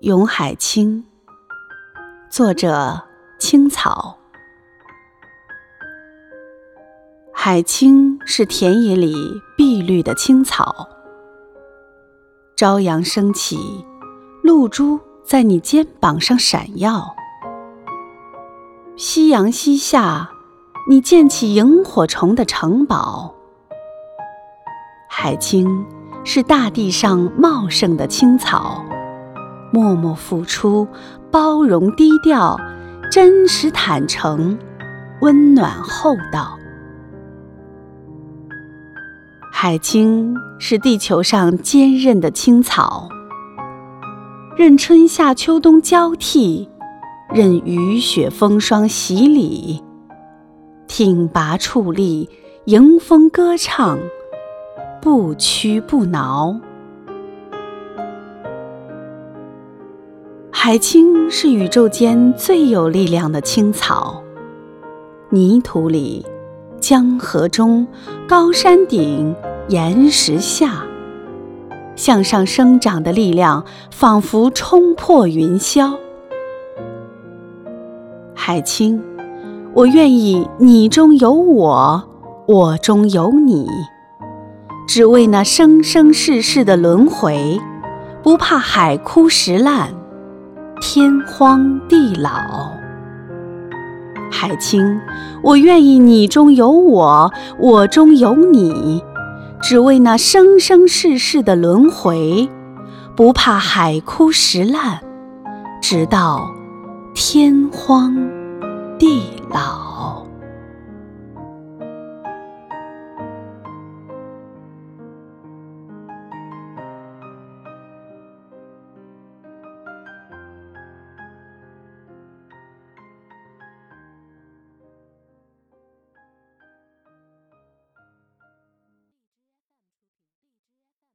咏海青，作者青草。海青是田野里碧绿的青草。朝阳升起，露珠在你肩膀上闪耀。夕阳西下，你建起萤火虫的城堡。海青是大地上茂盛的青草。默默付出，包容低调，真实坦诚，温暖厚道。海青是地球上坚韧的青草，任春夏秋冬交替，任雨雪风霜洗礼，挺拔矗立，迎风歌唱，不屈不挠。海青是宇宙间最有力量的青草，泥土里、江河中、高山顶、岩石下，向上生长的力量仿佛冲破云霄。海青，我愿意你中有我，我中有你，只为那生生世世的轮回，不怕海枯石烂。天荒地老，海清，我愿意你中有我，我中有你，只为那生生世世的轮回，不怕海枯石烂，直到天荒地老。